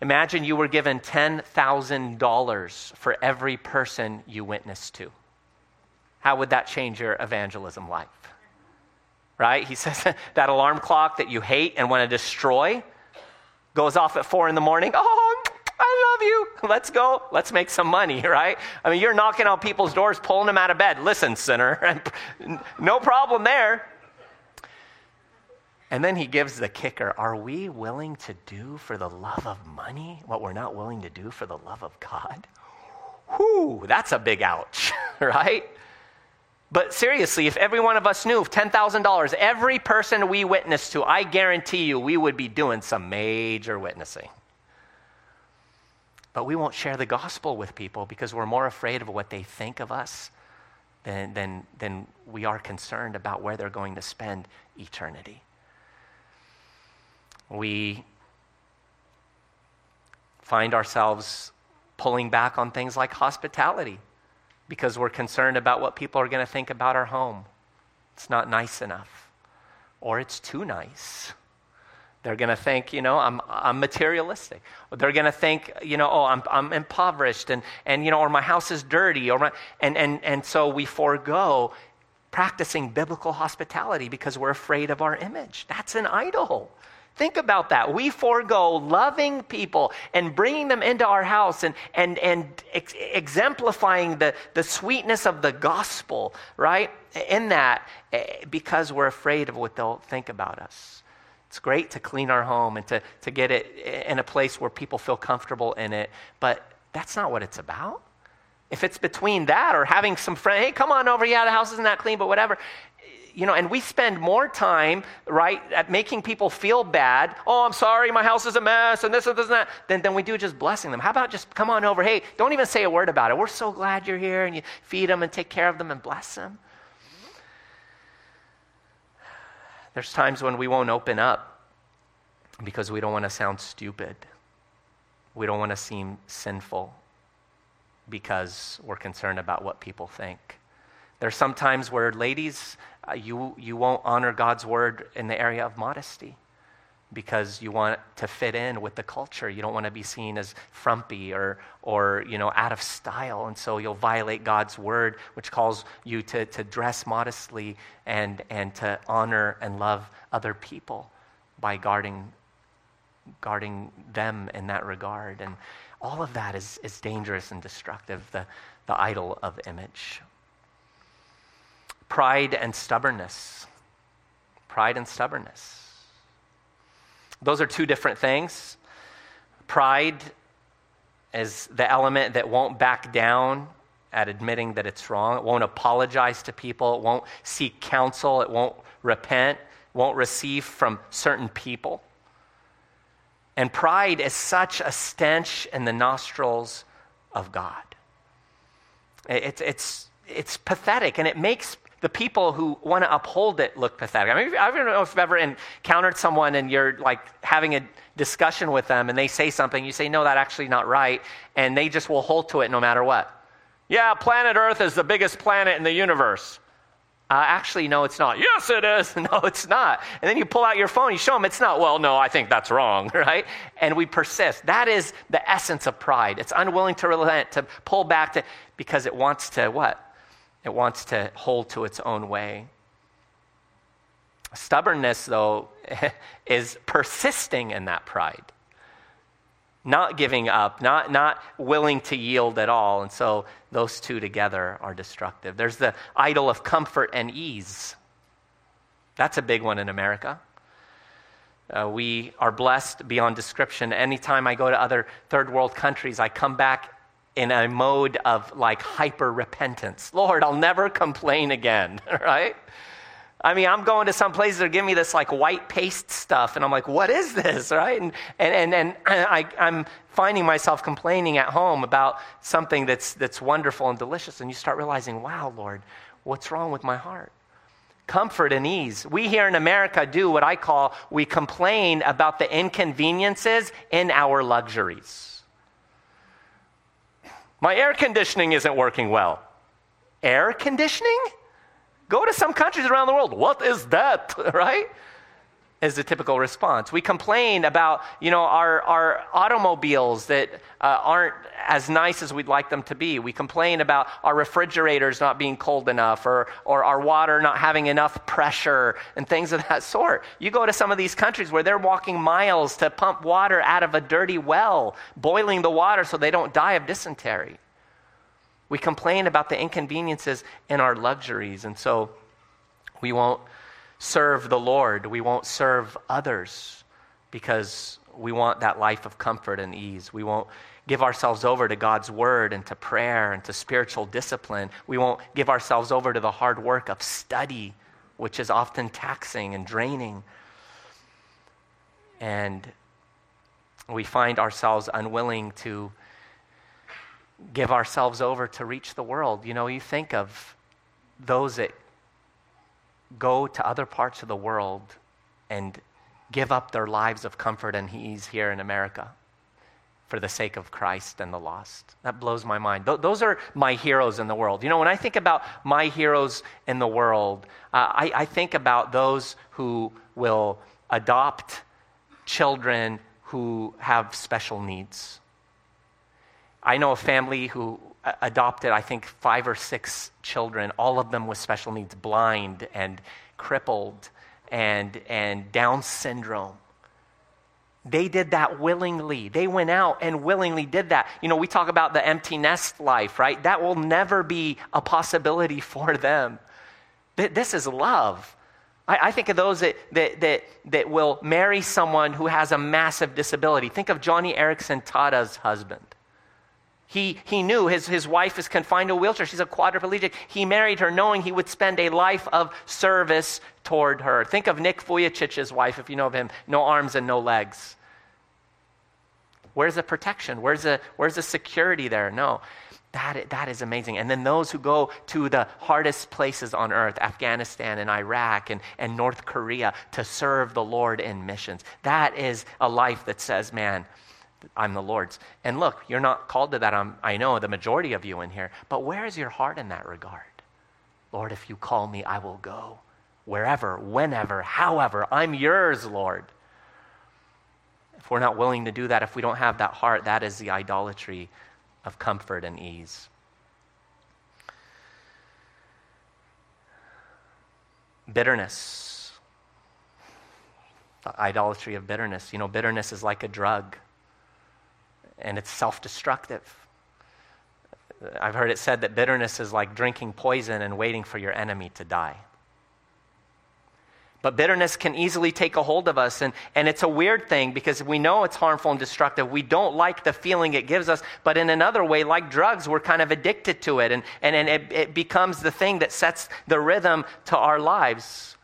Imagine you were given $10,000 for every person you witnessed to. How would that change your evangelism life? Right? He says that alarm clock that you hate and want to destroy goes off at four in the morning. Oh, I love you. Let's go. Let's make some money, right? I mean, you're knocking on people's doors, pulling them out of bed. Listen, sinner. no problem there. And then he gives the kicker Are we willing to do for the love of money what we're not willing to do for the love of God? Whew, that's a big ouch, right? But seriously, if every one of us knew $10,000, every person we witness to, I guarantee you we would be doing some major witnessing. But we won't share the gospel with people because we're more afraid of what they think of us than, than, than we are concerned about where they're going to spend eternity we find ourselves pulling back on things like hospitality because we're concerned about what people are going to think about our home. It's not nice enough, or it's too nice. They're going to think, you know, I'm, I'm materialistic. They're going to think, you know, oh, I'm, I'm impoverished and, and, you know, or my house is dirty. Or my, and, and, and so we forego practicing biblical hospitality because we're afraid of our image. That's an idol. Think about that. We forego loving people and bringing them into our house and, and, and ex- exemplifying the, the sweetness of the gospel, right? In that, eh, because we're afraid of what they'll think about us. It's great to clean our home and to, to get it in a place where people feel comfortable in it, but that's not what it's about. If it's between that or having some friend, hey, come on over, yeah, the house isn't that clean, but whatever you know, and we spend more time, right, at making people feel bad. Oh, I'm sorry, my house is a mess, and this and this and that, than, than we do just blessing them. How about just come on over? Hey, don't even say a word about it. We're so glad you're here, and you feed them and take care of them and bless them. There's times when we won't open up because we don't want to sound stupid. We don't want to seem sinful because we're concerned about what people think. There's some times where, ladies, uh, you, you won't honor God's word in the area of modesty because you want to fit in with the culture. You don't want to be seen as frumpy or, or you know, out of style. And so you'll violate God's word, which calls you to, to dress modestly and, and to honor and love other people by guarding, guarding them in that regard. And all of that is, is dangerous and destructive, the, the idol of image. Pride and stubbornness. Pride and stubbornness. Those are two different things. Pride is the element that won't back down at admitting that it's wrong. It won't apologize to people. It won't seek counsel. It won't repent. It won't receive from certain people. And pride is such a stench in the nostrils of God. It's, it's, it's pathetic, and it makes the people who want to uphold it look pathetic. I mean, I don't know if you've ever encountered someone and you're like having a discussion with them and they say something, you say, no, that's actually not right, and they just will hold to it no matter what. Yeah, planet Earth is the biggest planet in the universe. Uh, actually, no, it's not. Yes, it is. No, it's not. And then you pull out your phone, you show them it's not. Well, no, I think that's wrong, right? And we persist. That is the essence of pride. It's unwilling to relent, to pull back to, because it wants to what? It wants to hold to its own way. Stubbornness, though, is persisting in that pride, not giving up, not, not willing to yield at all. And so those two together are destructive. There's the idol of comfort and ease. That's a big one in America. Uh, we are blessed beyond description. Anytime I go to other third world countries, I come back in a mode of like hyper repentance. Lord, I'll never complain again, right? I mean, I'm going to some places that give me this like white paste stuff, and I'm like, what is this, right? And, and, and, and I, I'm finding myself complaining at home about something that's, that's wonderful and delicious, and you start realizing, wow, Lord, what's wrong with my heart? Comfort and ease. We here in America do what I call we complain about the inconveniences in our luxuries. My air conditioning isn't working well. Air conditioning? Go to some countries around the world. What is that? Right? Is the typical response. We complain about, you know, our, our automobiles that uh, aren't as nice as we'd like them to be. We complain about our refrigerators not being cold enough or, or our water not having enough pressure and things of that sort. You go to some of these countries where they're walking miles to pump water out of a dirty well, boiling the water so they don't die of dysentery. We complain about the inconveniences in our luxuries, and so we won't serve the Lord. We won't serve others because we want that life of comfort and ease. We won't give ourselves over to God's word and to prayer and to spiritual discipline. We won't give ourselves over to the hard work of study, which is often taxing and draining. And we find ourselves unwilling to give ourselves over to reach the world. You know, you think of those that go to other parts of the world and give up their lives of comfort and ease here in America for the sake of Christ and the lost. That blows my mind. Th- those are my heroes in the world. You know, when I think about my heroes in the world, uh, I-, I think about those who will adopt children who have special needs. I know a family who adopted, I think, five or six children, all of them with special needs, blind and crippled and, and Down syndrome. They did that willingly. They went out and willingly did that. You know, we talk about the empty nest life, right? That will never be a possibility for them. This is love. I, think of those that, that, that, that will marry someone who has a massive disability. Think of Joni Eareckson Tada's husband. He, he knew his, his wife is confined to a wheelchair. She's a quadriplegic. He married her knowing he would spend a life of service toward her. Think of Nick Vujicic's wife, if you know of him. No arms and no legs. Where's the protection? Where's the, where's the security there? No. That, that is amazing. And then those who go to the hardest places on earth, Afghanistan and Iraq and, and North Korea, to serve the Lord in missions. That is a life that says, man, I'm the Lord's. And look, you're not called to that. I'm, I know the majority of you in here, but where is your heart in that regard? Lord, if you call me, I will go. Wherever, whenever, however, I'm yours, Lord. If we're not willing to do that, if we don't have that heart, that is the idolatry of comfort and ease. Bitterness. The idolatry of bitterness. You know, bitterness is like a drug, and it's self destructive. I've heard it said that bitterness is like drinking poison and waiting for your enemy to die. But bitterness can easily take a hold of us. And, and it's a weird thing because we know it's harmful and destructive. We don't like the feeling it gives us. But in another way, like drugs, we're kind of addicted to it. And, and, and it, it becomes the thing that sets the rhythm to our lives.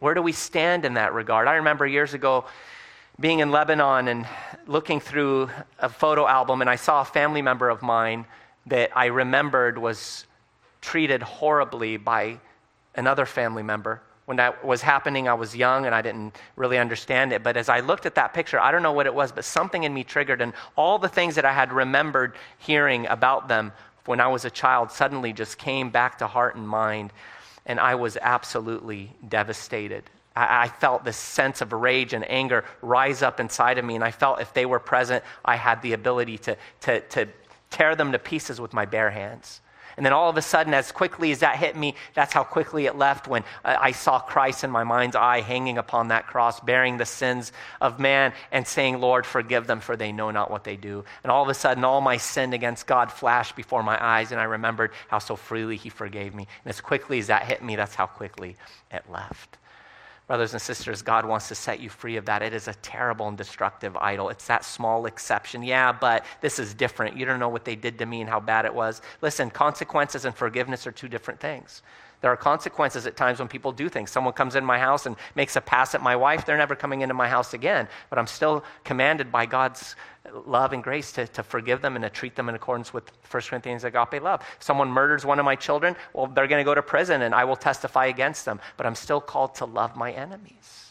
Where do we stand in that regard? I remember years ago being in Lebanon and looking through a photo album, and I saw a family member of mine that I remembered was treated horribly by another family member when that was happening, I was young and I didn't really understand it. But as I looked at that picture, I don't know what it was, but something in me triggered, and all the things that I had remembered hearing about them when I was a child suddenly just came back to heart and mind, and I was absolutely devastated. I, felt this sense of rage and anger rise up inside of me, and I felt if they were present, I had the ability to, to, to tear them to pieces with my bare hands. And then all of a sudden, as quickly as that hit me, that's how quickly it left when I saw Christ in my mind's eye hanging upon that cross, bearing the sins of man and saying, Lord, forgive them, for they know not what they do. And all of a sudden, all my sin against God flashed before my eyes, and I remembered how so freely He forgave me. And as quickly as that hit me, that's how quickly it left. Brothers and sisters, God wants to set you free of that. It is a terrible and destructive idol. It's that small exception. Yeah, but this is different. You don't know what they did to me and how bad it was. Listen, consequences and forgiveness are two different things. There are consequences at times when people do things. Someone comes in my house and makes a pass at my wife, they're never coming into my house again. But I'm still commanded by God's love and grace to, to forgive them and to treat them in accordance with 1 Corinthians agape love. Someone murders one of my children, well, they're going to go to prison and I will testify against them. But I'm still called to love my enemies.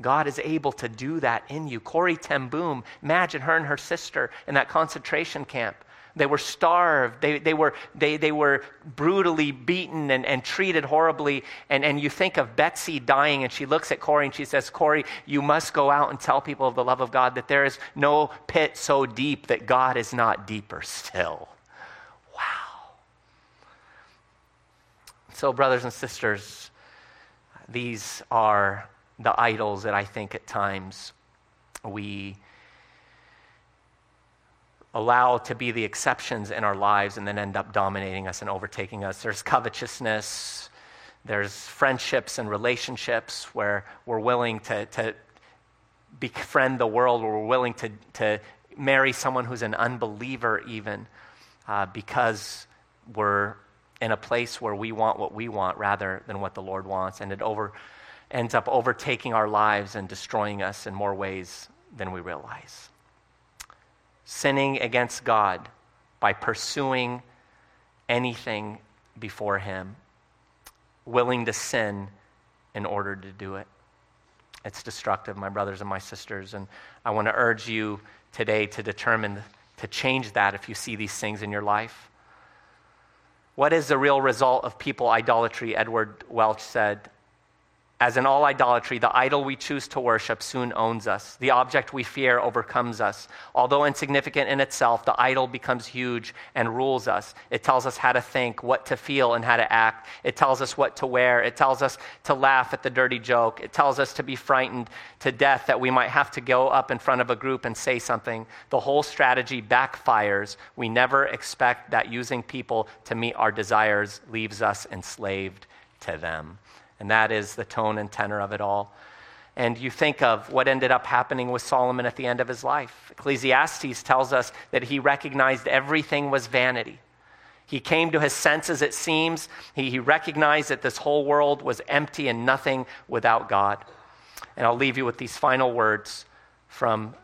God is able to do that in you. Corrie ten Boom, imagine her and her sister in that concentration camp. They were starved. They, they, were, they, they were brutally beaten and, and treated horribly. And, and you think of Betsy dying, and she looks at Corrie and she says, Corrie, you must go out and tell people of the love of God that there is no pit so deep that God is not deeper still. Wow. So, brothers and sisters, these are the idols that I think at times we allow to be the exceptions in our lives and then end up dominating us and overtaking us. There's covetousness, there's friendships and relationships where we're willing to, to befriend the world, where we're willing to, to marry someone who's an unbeliever, even uh, because we're in a place where we want what we want rather than what the Lord wants. And it over, ends up overtaking our lives and destroying us in more ways than we realize sinning against God by pursuing anything before Him, willing to sin in order to do it. It's destructive, my brothers and my sisters. And I want to urge you today to determine to change that if you see these things in your life. What is the real result of people idolatry? Edward Welch said as in all idolatry, the idol we choose to worship soon owns us. The object we fear overcomes us. Although insignificant in itself, the idol becomes huge and rules us. It tells us how to think, what to feel, and how to act. It tells us what to wear. It tells us to laugh at the dirty joke. It tells us to be frightened to death that we might have to go up in front of a group and say something. The whole strategy backfires. We never expect that using people to meet our desires leaves us enslaved to them. And that is the tone and tenor of it all. And you think of what ended up happening with Solomon at the end of his life. Ecclesiastes tells us that he recognized everything was vanity. He came to his senses, it seems. He, he recognized that this whole world was empty and nothing without God. And I'll leave you with these final words from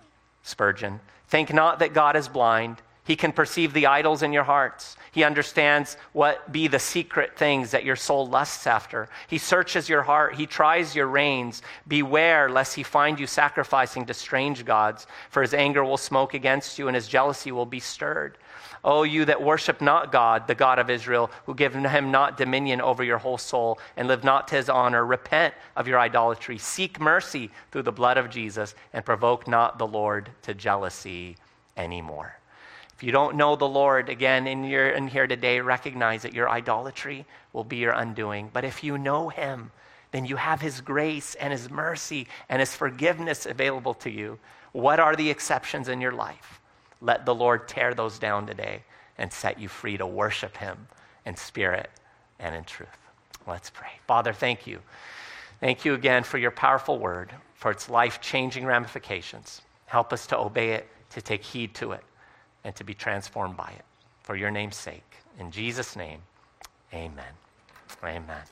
Spurgeon Think not that God is blind, He can perceive the idols in your hearts. He understands what be the secret things that your soul lusts after. He searches your heart. He tries your reins. Beware lest he find you sacrificing to strange gods, for his anger will smoke against you and his jealousy will be stirred. O you that worship not God, the God of Israel, who give him not dominion over your whole soul, and live not to his honor, repent of your idolatry. Seek mercy through the blood of Jesus, and provoke not the Lord to jealousy anymore. If you don't know the Lord, again, in, in here today, recognize that your idolatry will be your undoing. But if you know Him, then you have His grace and His mercy and His forgiveness available to you. What are the exceptions in your life? Let the Lord tear those down today and set you free to worship Him in spirit and in truth. Let's pray. Father, thank you. Thank you again for your powerful word, for its life changing ramifications. Help us to obey it, to take heed to it and to be transformed by it. For your name's sake. In Jesus' name, amen. Amen.